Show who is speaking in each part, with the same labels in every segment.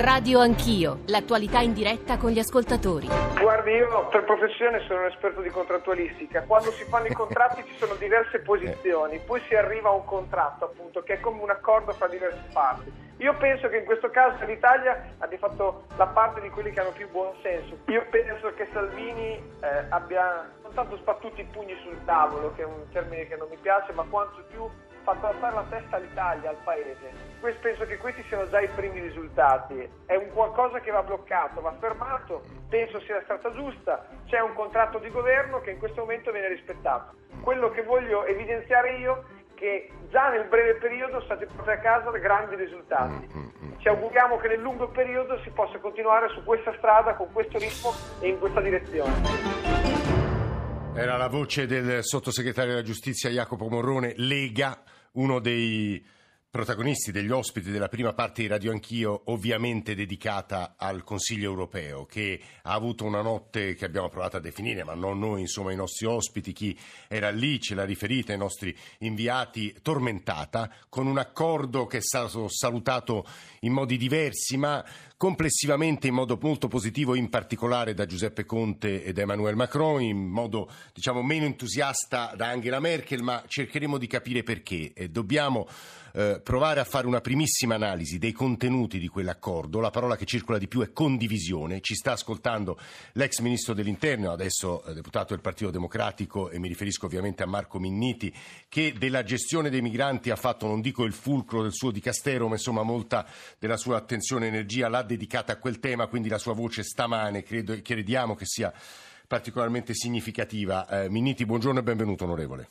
Speaker 1: Radio Anch'io, l'attualità in diretta con gli ascoltatori.
Speaker 2: Guardi, io per professione sono un esperto di contrattualistica. Quando si fanno i contratti ci sono diverse posizioni, poi si arriva a un contratto, appunto, che è come un accordo fra diverse parti. Io penso che in questo caso l'Italia abbia fatto la parte di quelli che hanno più buon senso. Io penso che Salvini eh, abbia non tanto sbattuto i pugni sul tavolo, che è un termine che non mi piace, ma quanto più fatto alzare la testa all'Italia, al Paese. Questo, penso che questi siano già i primi risultati. È un qualcosa che va bloccato, va fermato, penso sia la strada giusta. C'è un contratto di governo che in questo momento viene rispettato. Quello che voglio evidenziare io è che già nel breve periodo state portati a casa grandi risultati. Mm, mm, mm. Ci auguriamo che nel lungo periodo si possa continuare su questa strada, con questo ritmo e in questa direzione.
Speaker 3: Era la voce del sottosegretario della giustizia Jacopo Morrone, Lega, uno dei protagonisti, degli ospiti della prima parte di Radio Anch'io, ovviamente dedicata al Consiglio europeo, che ha avuto una notte che abbiamo provato a definire, ma non noi, insomma, i nostri ospiti, chi era lì, ce l'ha riferita, i nostri inviati, tormentata, con un accordo che è stato salutato in modi diversi, ma complessivamente in modo molto positivo, in particolare da Giuseppe Conte e da Emmanuel Macron, in modo diciamo meno entusiasta da Angela Merkel, ma cercheremo di capire perché. E dobbiamo eh, provare a fare una primissima analisi dei contenuti di quell'accordo. La parola che circola di più è condivisione. Ci sta ascoltando l'ex ministro dell'Interno, adesso eh, deputato del Partito Democratico, e mi riferisco ovviamente a Marco Minniti, che della gestione dei migranti ha fatto, non dico il fulcro del suo dicastero, ma insomma molta della sua attenzione e energia l'ha dedicata a quel tema, quindi la sua voce stamane credo, crediamo che sia particolarmente significativa. Eh, Minniti, buongiorno e benvenuto onorevole.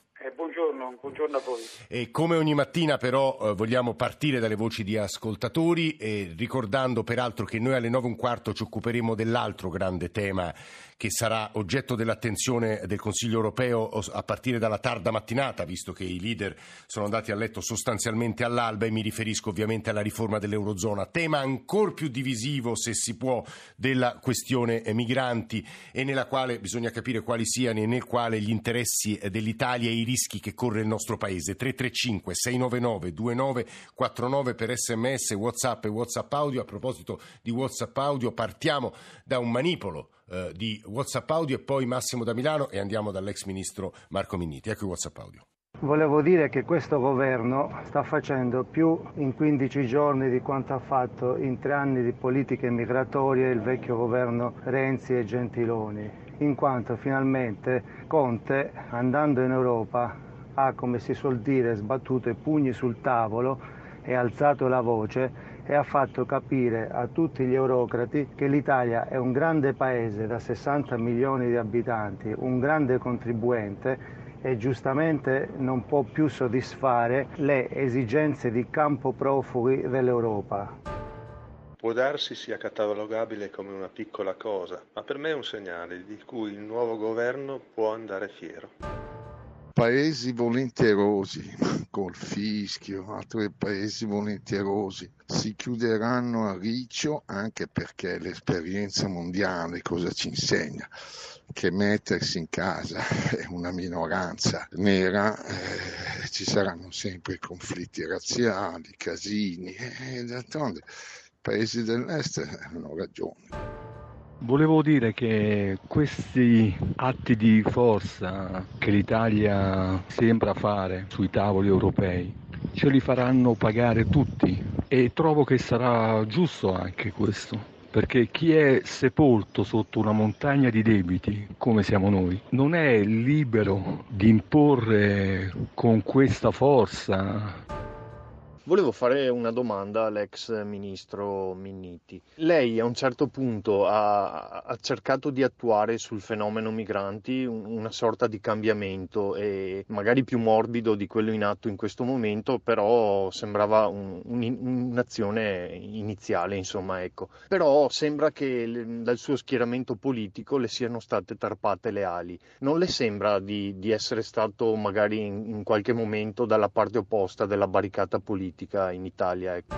Speaker 2: Eh, buongiorno, a voi.
Speaker 3: E come ogni mattina però eh, vogliamo partire dalle voci di ascoltatori, eh, ricordando peraltro che noi alle nove e un quarto ci occuperemo dell'altro grande tema che sarà oggetto dell'attenzione del Consiglio europeo a partire dalla tarda mattinata, visto che i leader sono andati a letto sostanzialmente all'alba e mi riferisco ovviamente alla riforma dell'Eurozona, tema ancora più divisivo, se si può, della questione migranti e nella quale bisogna capire quali siano e nel quale gli interessi dell'Italia e i rischi che corre il nostro Paese. 335 699 2949 per sms, whatsapp e whatsapp audio. A proposito di whatsapp audio partiamo da un manipolo eh, di WhatsApp audio e poi Massimo da Milano e andiamo dall'ex ministro Marco Minniti. Ecco i WhatsApp audio.
Speaker 4: Volevo dire che questo governo sta facendo più in 15 giorni di quanto ha fatto in tre anni di politiche migratorie il vecchio governo Renzi e Gentiloni, in quanto finalmente Conte, andando in Europa, ha, come si suol dire, sbattuto i pugni sul tavolo e alzato la voce e ha fatto capire a tutti gli eurocrati che l'Italia è un grande paese da 60 milioni di abitanti, un grande contribuente e giustamente non può più soddisfare le esigenze di campo profughi dell'Europa.
Speaker 5: Può darsi sia catalogabile come una piccola cosa, ma per me è un segnale di cui il nuovo governo può andare fiero
Speaker 6: paesi volenterosi, col fischio, altri paesi volenterosi, si chiuderanno a riccio anche perché l'esperienza mondiale cosa ci insegna? Che mettersi in casa è una minoranza nera, eh, ci saranno sempre conflitti razziali, casini e d'altronde i paesi dell'est hanno ragione.
Speaker 7: Volevo dire che questi atti di forza che l'Italia sembra fare sui tavoli europei ce li faranno pagare tutti. E trovo che sarà giusto anche questo perché chi è sepolto sotto una montagna di debiti, come siamo noi, non è libero di imporre con questa forza
Speaker 8: Volevo fare una domanda all'ex ministro Minniti. Lei a un certo punto ha, ha, cercato di attuare sul fenomeno migranti una sorta di cambiamento magari più morbido di quello in atto in questo momento, però sembrava un, un, un'azione iniziale, insomma, ecco. Però sembra che dal suo schieramento politico le siano state tarpate le ali. Non le sembra di, di essere stato magari in, in qualche momento dalla parte opposta della barricata politica? Politica in Italia. Ecco.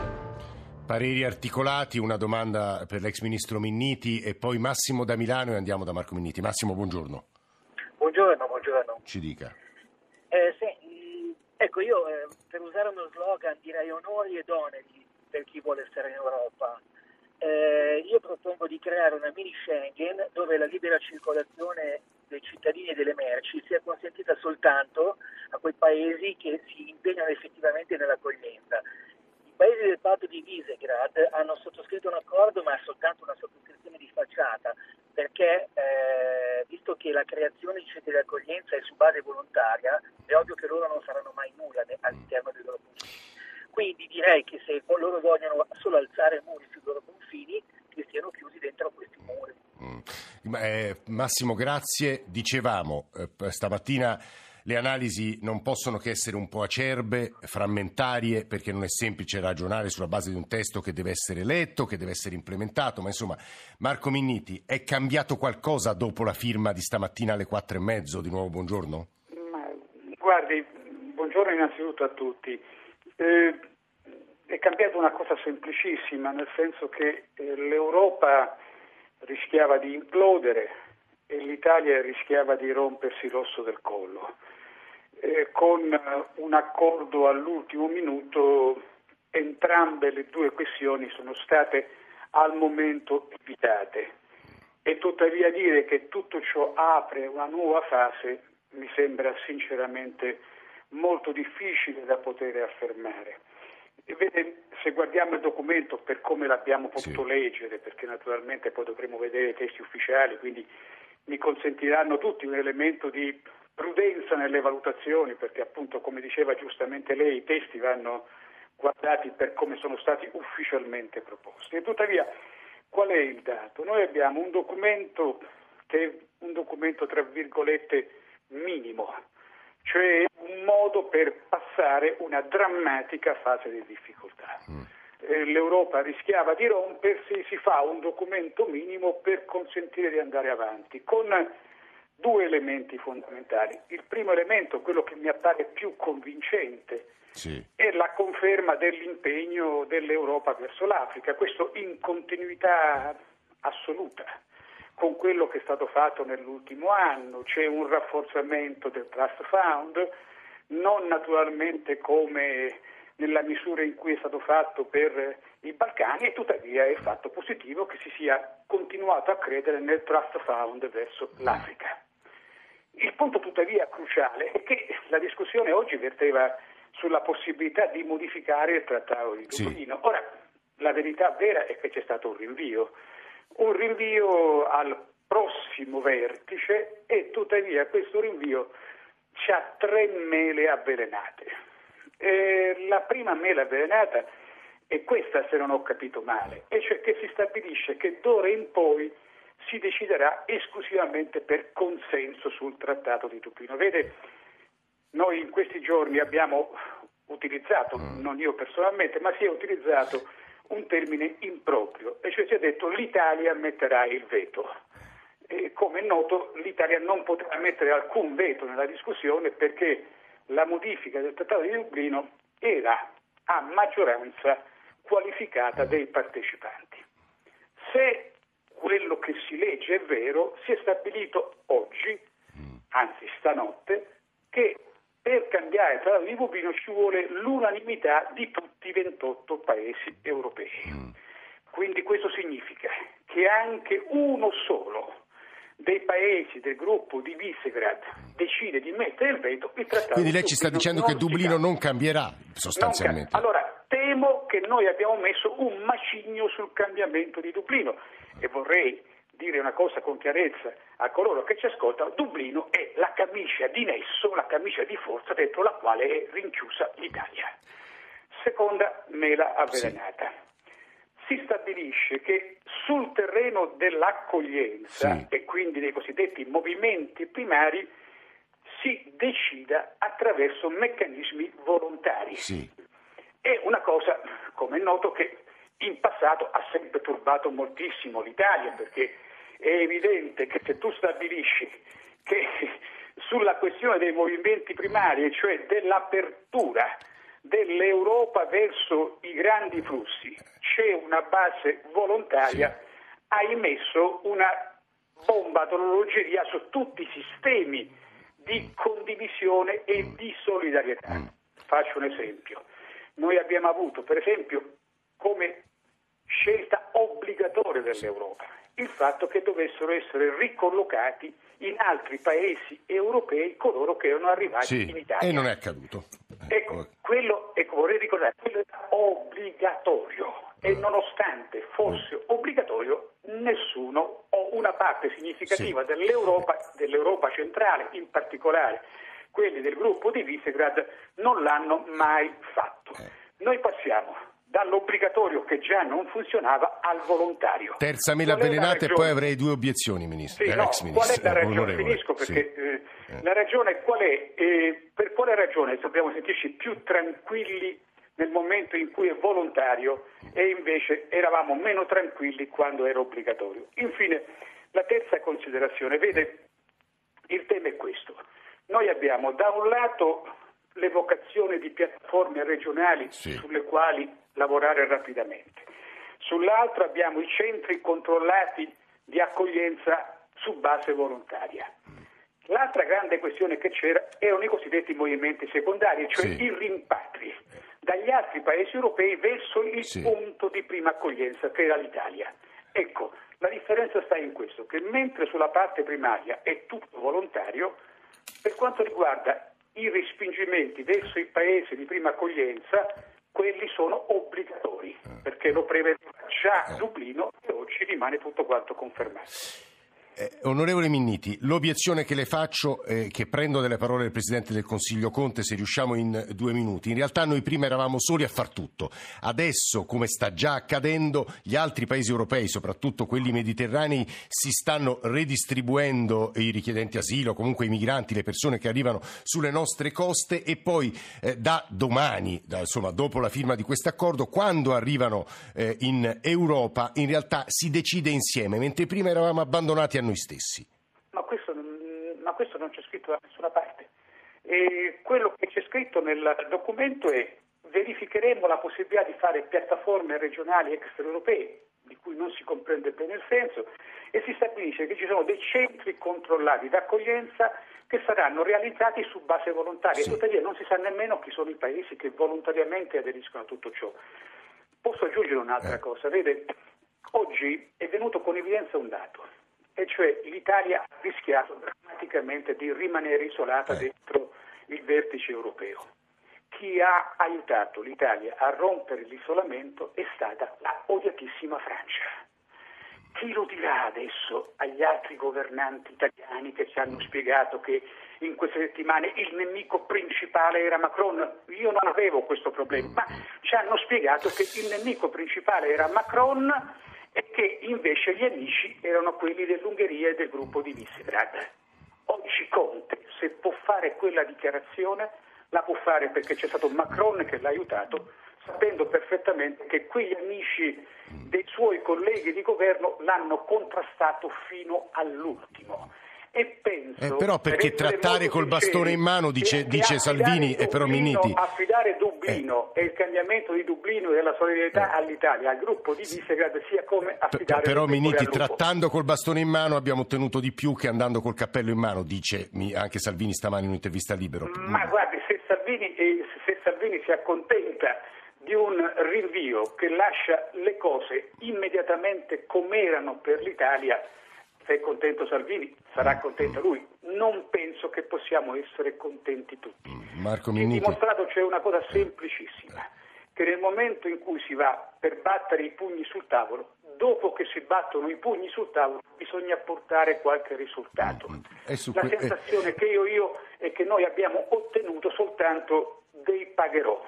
Speaker 3: Pareri articolati, una domanda per l'ex ministro Minniti e poi Massimo da Milano e andiamo da Marco Minniti. Massimo, buongiorno.
Speaker 9: Buongiorno, buongiorno.
Speaker 3: Ci dica.
Speaker 9: Eh, sì, ecco, io eh, per usare uno slogan direi onori ed oneri per chi vuole stare in Europa. Eh, io propongo di creare una mini Schengen dove la libera circolazione dei cittadini e delle merci sia consentita soltanto a quei paesi che si impegnano effettivamente nell'accoglienza. I paesi del patto di Visegrad hanno sottoscritto un accordo ma è soltanto una sottoscrizione di facciata perché eh, visto che la creazione di centri di accoglienza è su base volontaria è ovvio che loro non faranno mai nulla all'interno dei loro confini. Quindi direi che se loro vogliono solo alzare muri sui loro confini, che siano chiusi dentro questi muri.
Speaker 3: Mm. Eh, Massimo, grazie. Dicevamo eh, stamattina le analisi non possono che essere un po' acerbe, frammentarie, perché non è semplice ragionare sulla base di un testo che deve essere letto, che deve essere implementato, ma insomma, Marco Minniti, è cambiato qualcosa dopo la firma di stamattina alle quattro e mezzo? Di nuovo buongiorno.
Speaker 10: Ma, guardi, buongiorno innanzitutto a tutti. Eh, è cambiata una cosa semplicissima, nel senso che eh, l'Europa rischiava di implodere e l'Italia rischiava di rompersi l'osso del collo. Eh, con un accordo all'ultimo minuto entrambe le due questioni sono state al momento evitate e tuttavia dire che tutto ciò apre una nuova fase mi sembra sinceramente molto difficile da poter affermare. Vede, se guardiamo il documento per come l'abbiamo potuto sì. leggere, perché naturalmente poi dovremo vedere i testi ufficiali, quindi mi consentiranno tutti un elemento di prudenza nelle valutazioni, perché appunto, come diceva giustamente lei, i testi vanno guardati per come sono stati ufficialmente proposti. E tuttavia, qual è il dato? Noi abbiamo un documento che è un documento, tra virgolette, minimo, cioè un modo per passare una drammatica fase di difficoltà. Mm. Eh, L'Europa rischiava di rompersi, si fa un documento minimo per consentire di andare avanti, con due elementi fondamentali. Il primo elemento, quello che mi appare più convincente, sì. è la conferma dell'impegno dell'Europa verso l'Africa, questo in continuità assoluta con quello che è stato fatto nell'ultimo anno, c'è un rafforzamento del Trust Fund, non naturalmente come nella misura in cui è stato fatto per i Balcani e tuttavia è fatto positivo che si sia continuato a credere nel Trust Fund verso l'Africa. Il punto tuttavia cruciale è che la discussione oggi verteva sulla possibilità di modificare il Trattato di Dublino. Sì. Ora, la verità vera è che c'è stato un rinvio un rinvio al prossimo vertice e tuttavia questo rinvio ha tre mele avvelenate. Eh, la prima mela avvelenata è questa se non ho capito male, e cioè che si stabilisce che d'ora in poi si deciderà esclusivamente per consenso sul trattato di Dublino. Vede, noi in questi giorni abbiamo utilizzato, mm. non io personalmente, ma si è utilizzato un termine improprio, e cioè si è detto l'Italia metterà il veto. E come è noto l'Italia non potrà mettere alcun veto nella discussione perché la modifica del Trattato di Dublino era a maggioranza qualificata dei partecipanti. Se quello che si legge è vero, si è stabilito oggi, anzi stanotte, che per cambiare il Trattato di Dublino ci vuole l'unanimità di tutti i 28 paesi europei. Mm. Quindi questo significa che anche uno solo dei paesi del gruppo di Visegrad decide di mettere il veto, il trattato
Speaker 3: Quindi lei ci sta dicendo che Dublino non cambierà sostanzialmente.
Speaker 10: Non cambia. Allora, temo che noi abbiamo messo un macigno sul cambiamento di Dublino e vorrei dire una cosa con chiarezza a coloro che ci ascoltano, Dublino è la camicia di nesso, la camicia di forza dentro la quale è rinchiusa l'Italia. Seconda mela avvelenata. Sì. Si stabilisce che sul terreno dell'accoglienza sì. e quindi dei cosiddetti movimenti primari si decida attraverso meccanismi volontari. Sì. È una cosa, come è noto, che in passato ha sempre turbato moltissimo l'Italia perché è evidente che se tu stabilisci che sulla questione dei movimenti primari, cioè dell'apertura dell'Europa verso i grandi flussi, c'è una base volontaria, sì. hai messo una bomba d'orologeria su tutti i sistemi di condivisione e di solidarietà. Mm. Faccio un esempio. Noi abbiamo avuto, per esempio, come scelta obbligatoria dell'Europa, il fatto che dovessero essere ricollocati in altri paesi europei coloro che erano arrivati
Speaker 3: Sì,
Speaker 10: in Italia.
Speaker 3: e non è accaduto.
Speaker 10: Ecco, quello, ecco, vorrei ricordare, quello era obbligatorio e nonostante fosse obbligatorio, nessuno o una parte significativa dell'Europa, dell'Europa centrale, in particolare quelli del gruppo di Visegrad, non l'hanno mai fatto. Noi passiamo dall'obbligatorio che già non funzionava al volontario.
Speaker 3: Terza mela avvelenata e poi avrei due obiezioni, ministro.
Speaker 10: Sì,
Speaker 3: eh,
Speaker 10: no,
Speaker 3: ex
Speaker 10: qual
Speaker 3: ministro.
Speaker 10: è la ragione? Finisco
Speaker 3: Sì.
Speaker 10: perché eh, la ragione qual è? Eh, per quale ragione dobbiamo sentirci più tranquilli nel momento in cui è volontario e invece eravamo meno tranquilli quando era obbligatorio? Infine, la terza considerazione, vede, il tema è questo. Noi abbiamo da un lato l'evocazione di piattaforme regionali
Speaker 3: Sì.
Speaker 10: sulle quali lavorare rapidamente. Sull'altro abbiamo i centri controllati di accoglienza su base volontaria. L'altra grande questione che c'era erano i cosiddetti movimenti secondari, cioè
Speaker 3: Sì.
Speaker 10: i rimpatri dagli altri paesi europei verso il
Speaker 3: Sì.
Speaker 10: punto di prima accoglienza che era l'Italia. Ecco, la differenza sta in questo, che mentre sulla parte primaria è tutto volontario, per quanto riguarda i respingimenti verso i paesi di prima accoglienza, quelli sono obbligatori, perché lo prevedeva già Dublino e oggi rimane tutto quanto confermato.
Speaker 3: Eh, onorevole Minniti, l'obiezione che le faccio, eh, che prendo dalle parole del Presidente del Consiglio Conte, se riusciamo in due minuti, in realtà noi prima eravamo soli a far tutto, adesso come sta già accadendo, gli altri paesi europei, soprattutto quelli mediterranei, si stanno redistribuendo i richiedenti asilo, comunque i migranti, le persone che arrivano sulle nostre coste e poi eh, da domani, da- insomma dopo la firma di questo accordo, quando arrivano eh, in Europa, in realtà si decide insieme, mentre prima eravamo abbandonati a noi stessi.
Speaker 10: Ma questo, non- ma questo non c'è scritto da nessuna parte. E quello che c'è scritto nel documento è verificheremo la possibilità di fare piattaforme regionali extraeuropee, di cui non si comprende bene il senso, e si stabilisce che ci sono dei centri controllati d'accoglienza che saranno realizzati su base volontaria.
Speaker 3: Sì.
Speaker 10: Tuttavia non si sa nemmeno chi sono i paesi che volontariamente aderiscono a tutto ciò. Posso aggiungere un'altra
Speaker 3: Eh.
Speaker 10: cosa? Vede, oggi è venuto con evidenza un dato, e cioè l'Italia ha rischiato drammaticamente di rimanere isolata
Speaker 3: Eh.
Speaker 10: dentro il vertice europeo. Chi ha aiutato l'Italia a rompere l'isolamento è stata la odiatissima Francia. Chi lo dirà adesso agli altri governanti italiani che ci hanno spiegato che in queste settimane il nemico principale era Macron? Io non avevo questo problema, ma ci hanno spiegato che il nemico principale era Macron che invece gli amici erano quelli dell'Ungheria e del gruppo di Visegrad. Oggi Conte, se può fare quella dichiarazione, la può fare perché c'è stato Macron che l'ha aiutato, sapendo perfettamente che quegli amici dei suoi colleghi di governo l'hanno contrastato fino all'ultimo. E penso,
Speaker 3: Eh, però perché
Speaker 10: per
Speaker 3: trattare col bastone in mano, dice- dice Salvini, e però
Speaker 10: Dublino-
Speaker 3: Minniti-
Speaker 10: Affidare Dublino e il cambiamento di Dublino e della solidarietà all'Italia, al gruppo di Visegrad, sia come
Speaker 3: P-
Speaker 10: affidare
Speaker 3: però
Speaker 10: Dublino
Speaker 3: Minniti, trattando col bastone in mano abbiamo ottenuto di più che andando col cappello in mano, dice anche Salvini stamani in un'intervista Libero.
Speaker 10: Ma guardi, se Salvini, eh, se Salvini si accontenta di un rinvio che lascia le cose immediatamente come erano per l'Italia, se è contento Salvini, sarà contento lui. Non penso che possiamo essere contenti tutti.
Speaker 3: Marco
Speaker 10: Il
Speaker 3: Minniti.
Speaker 10: dimostrato c'è una cosa semplicissima, che nel momento in cui si va per battere i pugni sul tavolo, dopo che si battono i pugni sul tavolo, bisogna portare qualche risultato.
Speaker 3: E su
Speaker 10: La sensazione che io, io è che noi abbiamo ottenuto soltanto dei pagherò.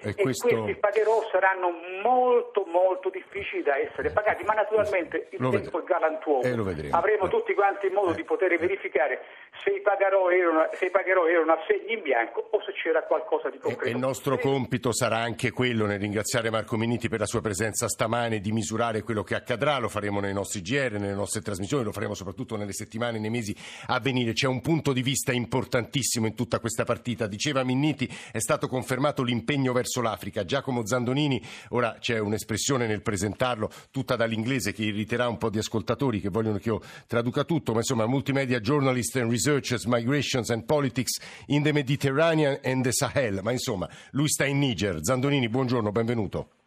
Speaker 3: E questo-
Speaker 10: questi pagherò saranno molto molto difficili da essere pagati, ma naturalmente il
Speaker 3: Lo
Speaker 10: tempo è galantuomo.
Speaker 3: eh, lo vedremo.
Speaker 10: Avremo
Speaker 3: Eh.
Speaker 10: tutti quanti modo di poter verificare se i pagherò erano, se i pagherò erano assegni in bianco o se c'era qualcosa di concreto.
Speaker 3: e il nostro compito sarà anche quello, nel ringraziare Marco Minniti per la sua presenza stamane, di misurare quello che accadrà, lo faremo nei nostri GR, nelle nostre trasmissioni, lo faremo soprattutto nelle settimane e nei mesi a venire. C'è un punto di vista importantissimo in tutta questa partita. Diceva Minniti, è stato confermato l'impegno verso l'Africa. Giacomo Zandonini, ora c'è un'espressione nel presentarlo, tutta dall'inglese che irriterà un po' di ascoltatori che vogliono che io traduca tutto, ma insomma multimedia journalist and researchers, migrations and politics in the Mediterranean and the Sahel. Ma insomma, lui sta in Niger. Zandonini, buongiorno, benvenuto.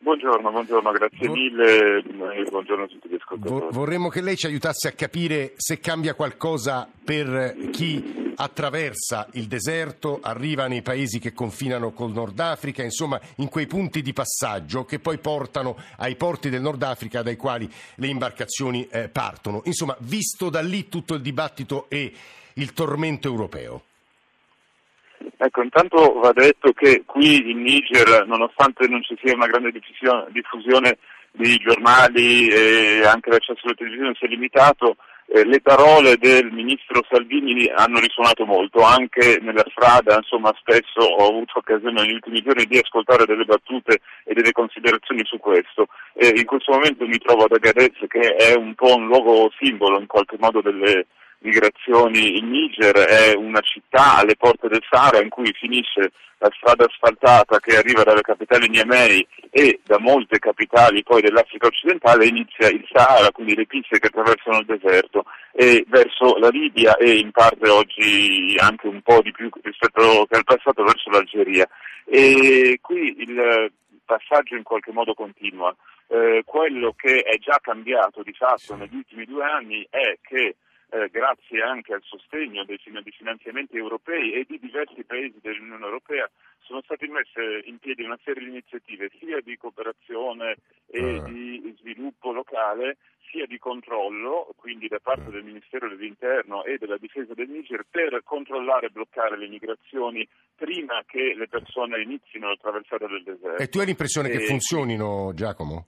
Speaker 11: Buongiorno, buongiorno, grazie Vor- mille e buongiorno a tutti gli ascoltatori.
Speaker 3: Vorremmo che lei ci aiutasse a capire se cambia qualcosa per chi attraversa il deserto, arriva nei paesi che confinano col Nord Africa, insomma in quei punti di passaggio che poi portano ai porti del Nord Africa dai quali le imbarcazioni eh, partono. Insomma, visto da lì tutto il dibattito e il tormento europeo.
Speaker 11: Ecco, intanto va detto che qui in Niger, nonostante non ci sia una grande diffusione di giornali e anche l'accesso alla televisione sia limitato, eh, le parole del ministro Salvini hanno risuonato molto, anche nella strada, insomma spesso ho avuto occasione negli ultimi giorni di ascoltare delle battute e delle considerazioni su questo. Eh, in questo momento mi trovo ad Agadez che è un po' un luogo simbolo in qualche modo delle migrazioni in Niger, è una città alle porte del Sahara in cui finisce la strada asfaltata che arriva dalle capitali Niamey e da molte capitali poi dell'Africa occidentale inizia il Sahara, quindi le piste che attraversano il deserto e verso la Libia e in parte oggi anche un po' di più rispetto al passato verso l'Algeria. E qui il passaggio in qualche modo continua. Eh, quello che è già cambiato di fatto negli ultimi due anni è che eh, grazie anche al sostegno dei, finanziamenti europei e di diversi paesi dell'Unione Europea, sono state messe in piedi una serie di iniziative sia di cooperazione e uh. di sviluppo locale, sia di controllo, quindi da parte uh. del Ministero dell'Interno e della Difesa del Niger, per controllare e bloccare le migrazioni prima che le persone inizino a attraversare del deserto.
Speaker 3: E tu hai l'impressione e... che funzionino, Giacomo?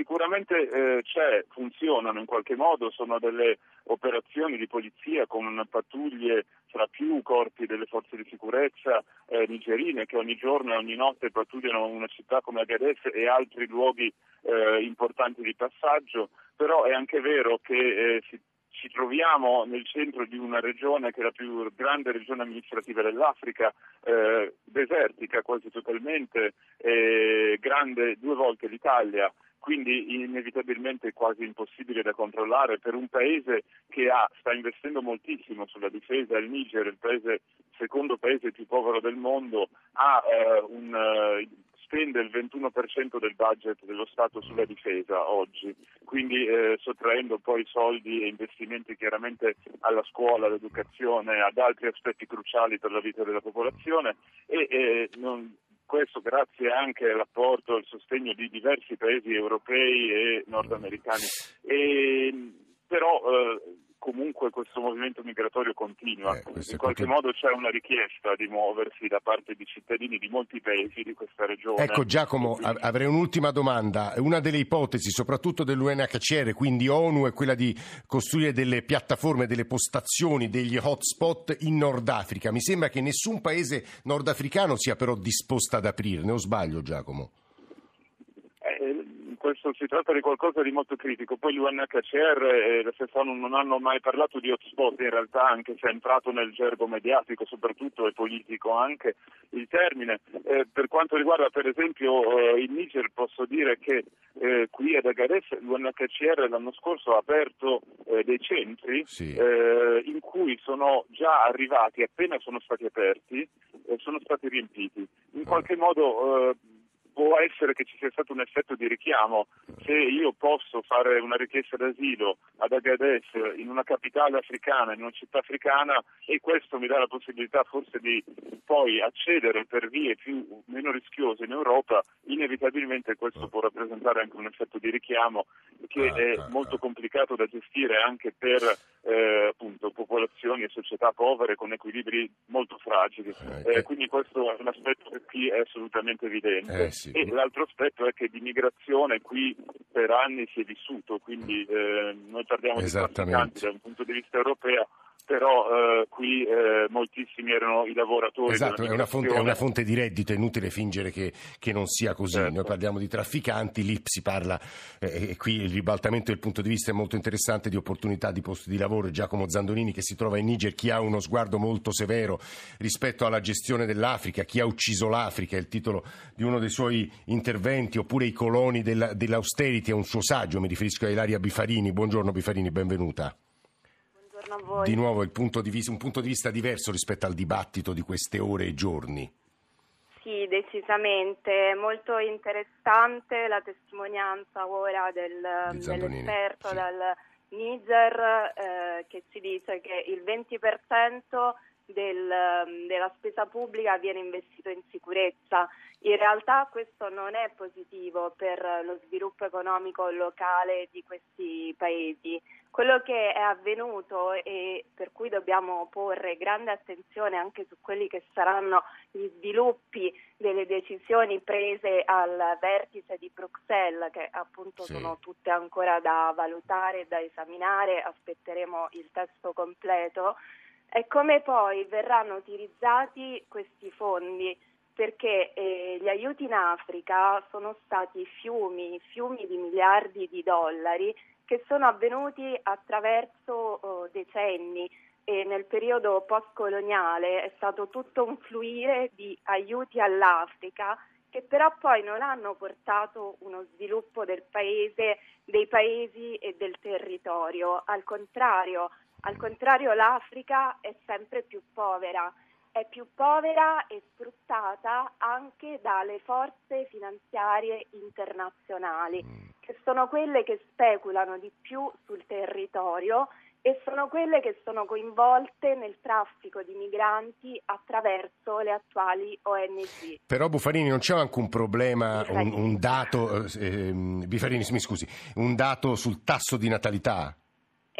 Speaker 11: Sicuramente eh, c'è, funzionano in qualche modo, sono delle operazioni di polizia con pattuglie fra più corpi delle forze di sicurezza eh, nigerine che ogni giorno e ogni notte pattugliano una città come Agadez e altri luoghi eh, importanti di passaggio, però è anche vero che eh, si ci troviamo nel centro di una regione che è la più grande regione amministrativa dell'Africa, eh, desertica quasi totalmente, eh, grande due volte l'Italia quindi inevitabilmente quasi impossibile da controllare per un paese che ha, sta investendo moltissimo sulla difesa, il Niger, il paese, secondo paese più povero del mondo, ha eh, un, eh, spende il 21% del budget dello Stato sulla difesa oggi, quindi eh, sottraendo poi soldi e investimenti chiaramente alla scuola, all'educazione, ad altri aspetti cruciali per la vita della popolazione e eh, non, questo grazie anche all'apporto e al sostegno di diversi paesi europei e nordamericani. E, comunque questo movimento migratorio continua. Eh, in qualche proprio... modo c'è una richiesta di muoversi da parte di cittadini di molti paesi di questa regione.
Speaker 3: Ecco Giacomo, quindi... avrei un'ultima domanda. Una delle ipotesi, soprattutto dell'UNHCR, quindi ONU, è quella di costruire delle piattaforme, delle postazioni, degli hotspot in Nord Africa. Mi sembra che nessun paese nordafricano sia però disposto ad aprirne, o sbaglio Giacomo?
Speaker 11: Questo si tratta di qualcosa di molto critico. Poi l'UNHCR e la FEFONU non hanno mai parlato di hotspot, in realtà anche se è entrato nel gergo mediatico soprattutto e politico anche il termine. Eh, per quanto riguarda per esempio eh, il Niger posso dire che eh, qui ad Agadez l'UNHCR l'anno scorso ha aperto eh, dei centri sì. Eh, in cui sono già arrivati, appena sono stati aperti, eh, sono stati riempiti. In qualche modo può essere che ci sia stato un effetto di richiamo. Se io posso fare una richiesta d'asilo ad Agadez, in una capitale africana, in una città africana, e questo mi dà la possibilità forse di poi accedere per vie più, meno rischiose in Europa, inevitabilmente questo può rappresentare anche un effetto di richiamo che ah, è ah, molto ah. complicato da gestire anche per eh, appunto, popolazioni e società povere con equilibri molto fragili. Eh, eh quindi questo è un aspetto che qui è assolutamente evidente. Eh, sì. E l'altro aspetto è che di migrazione qui per anni si è vissuto, quindi eh, noi parliamo di trafficanti da un punto di vista europeo però eh, qui eh, moltissimi erano i lavoratori.
Speaker 3: Esatto, è una, fonte, è una, fonte, di reddito, è inutile fingere che, che non sia così. Certo. Noi parliamo di trafficanti, lì si parla, eh, e qui il ribaltamento del punto di vista è molto interessante, di opportunità di posti di lavoro. Giacomo Zandonini che si trova in Niger, chi ha uno sguardo molto severo rispetto alla gestione dell'Africa, chi ha ucciso l'Africa, è il titolo di uno dei suoi interventi, oppure i coloni della, dell'austerity, è un suo saggio, mi riferisco a Ilaria Bifarini. Buongiorno Bifarini, benvenuta
Speaker 12: buongiorno a voi.
Speaker 3: Di nuovo punto di vista, un punto di vista diverso rispetto al dibattito di queste ore e giorni.
Speaker 12: Sì, decisamente. Molto interessante la testimonianza ora del, dell'esperto sì. dal Niger eh, che ci dice che il 20% del, della spesa pubblica viene investito in sicurezza. In realtà questo non è positivo per lo sviluppo economico locale di questi paesi. Quello che è avvenuto e per cui dobbiamo porre grande attenzione anche su quelli che saranno gli sviluppi delle decisioni prese al vertice di Bruxelles, che appunto sì. sono tutte ancora da valutare e da esaminare, aspetteremo il testo completo, è come poi verranno utilizzati questi fondi perché eh, gli aiuti in Africa sono stati fiumi, fiumi di miliardi di dollari che sono avvenuti attraverso oh, decenni e nel periodo postcoloniale è stato tutto un fluire di aiuti all'Africa che però poi non hanno portato uno sviluppo del paese, dei paesi e del territorio. Al contrario, al contrario l'Africa è sempre più povera è più povera e sfruttata anche dalle forze finanziarie internazionali, mm. che sono quelle che speculano di più sul territorio e sono quelle che sono coinvolte nel traffico di migranti attraverso le attuali ONG.
Speaker 3: Però Buffarini non c'è anche un problema, un, un dato, eh, ehm, Buffarini, mi scusi, un dato sul tasso di natalità?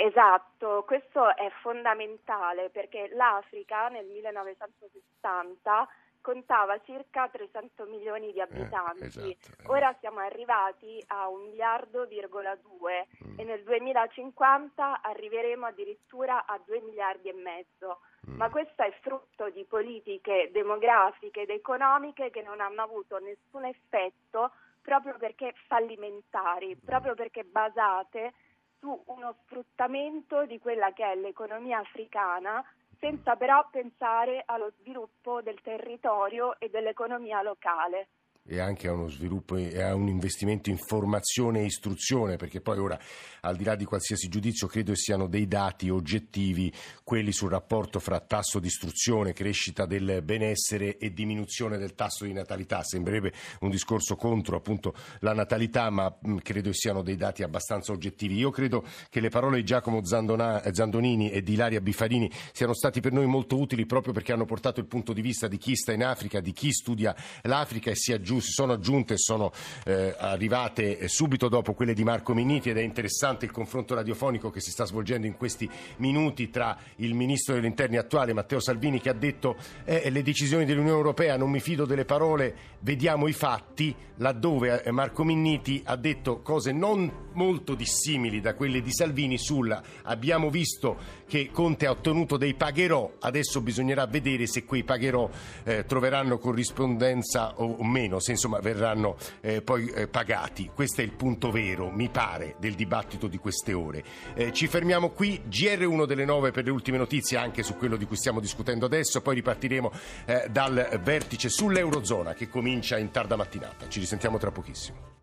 Speaker 12: Esatto, questo è fondamentale perché l'Africa nel 1960 contava circa 300 milioni di eh, abitanti, eh, esatto, eh. ora siamo arrivati a 1 miliardo, due mm. e nel 2050 arriveremo addirittura a 2 miliardi e mezzo. Mm. Ma questo è frutto di politiche demografiche ed economiche che non hanno avuto nessun effetto proprio perché fallimentari, mm. proprio perché basate su uno sfruttamento di quella che è l'economia africana senza però pensare allo sviluppo del territorio e dell'economia locale
Speaker 3: e anche a uno sviluppo e a un investimento in formazione e istruzione, perché poi ora, al di là di qualsiasi giudizio, credo siano dei dati oggettivi quelli sul rapporto fra tasso di istruzione, crescita del benessere e diminuzione del tasso di natalità. Sembrerebbe un discorso contro appunto la natalità, ma credo siano dei dati abbastanza oggettivi. Io credo che le parole di Giacomo Zandonini e di Ilaria Bifarini siano stati per noi molto utili proprio perché hanno portato il punto di vista di chi sta in Africa, di chi studia l'Africa e si aggiunge si sono aggiunte sono eh, arrivate subito dopo quelle di Marco Minniti ed è interessante il confronto radiofonico che si sta svolgendo in questi minuti tra il ministro degli interni attuale Matteo Salvini che ha detto eh, le decisioni dell'Unione Europea non mi fido delle parole, vediamo i fatti, laddove eh, Marco Minniti ha detto cose non molto dissimili da quelle di Salvini sulla abbiamo visto che Conte ha ottenuto dei pagherò, adesso bisognerà vedere se quei pagherò eh, troveranno corrispondenza o, meno se insomma verranno eh, poi eh, pagati. Questo è il punto vero, mi pare, del dibattito di queste ore. Eh, ci fermiamo qui, GR1 delle 9 per le ultime notizie anche su quello di cui stiamo discutendo adesso, poi ripartiremo eh, dal vertice sull'Eurozona che comincia in tarda mattinata. Ci risentiamo tra pochissimo.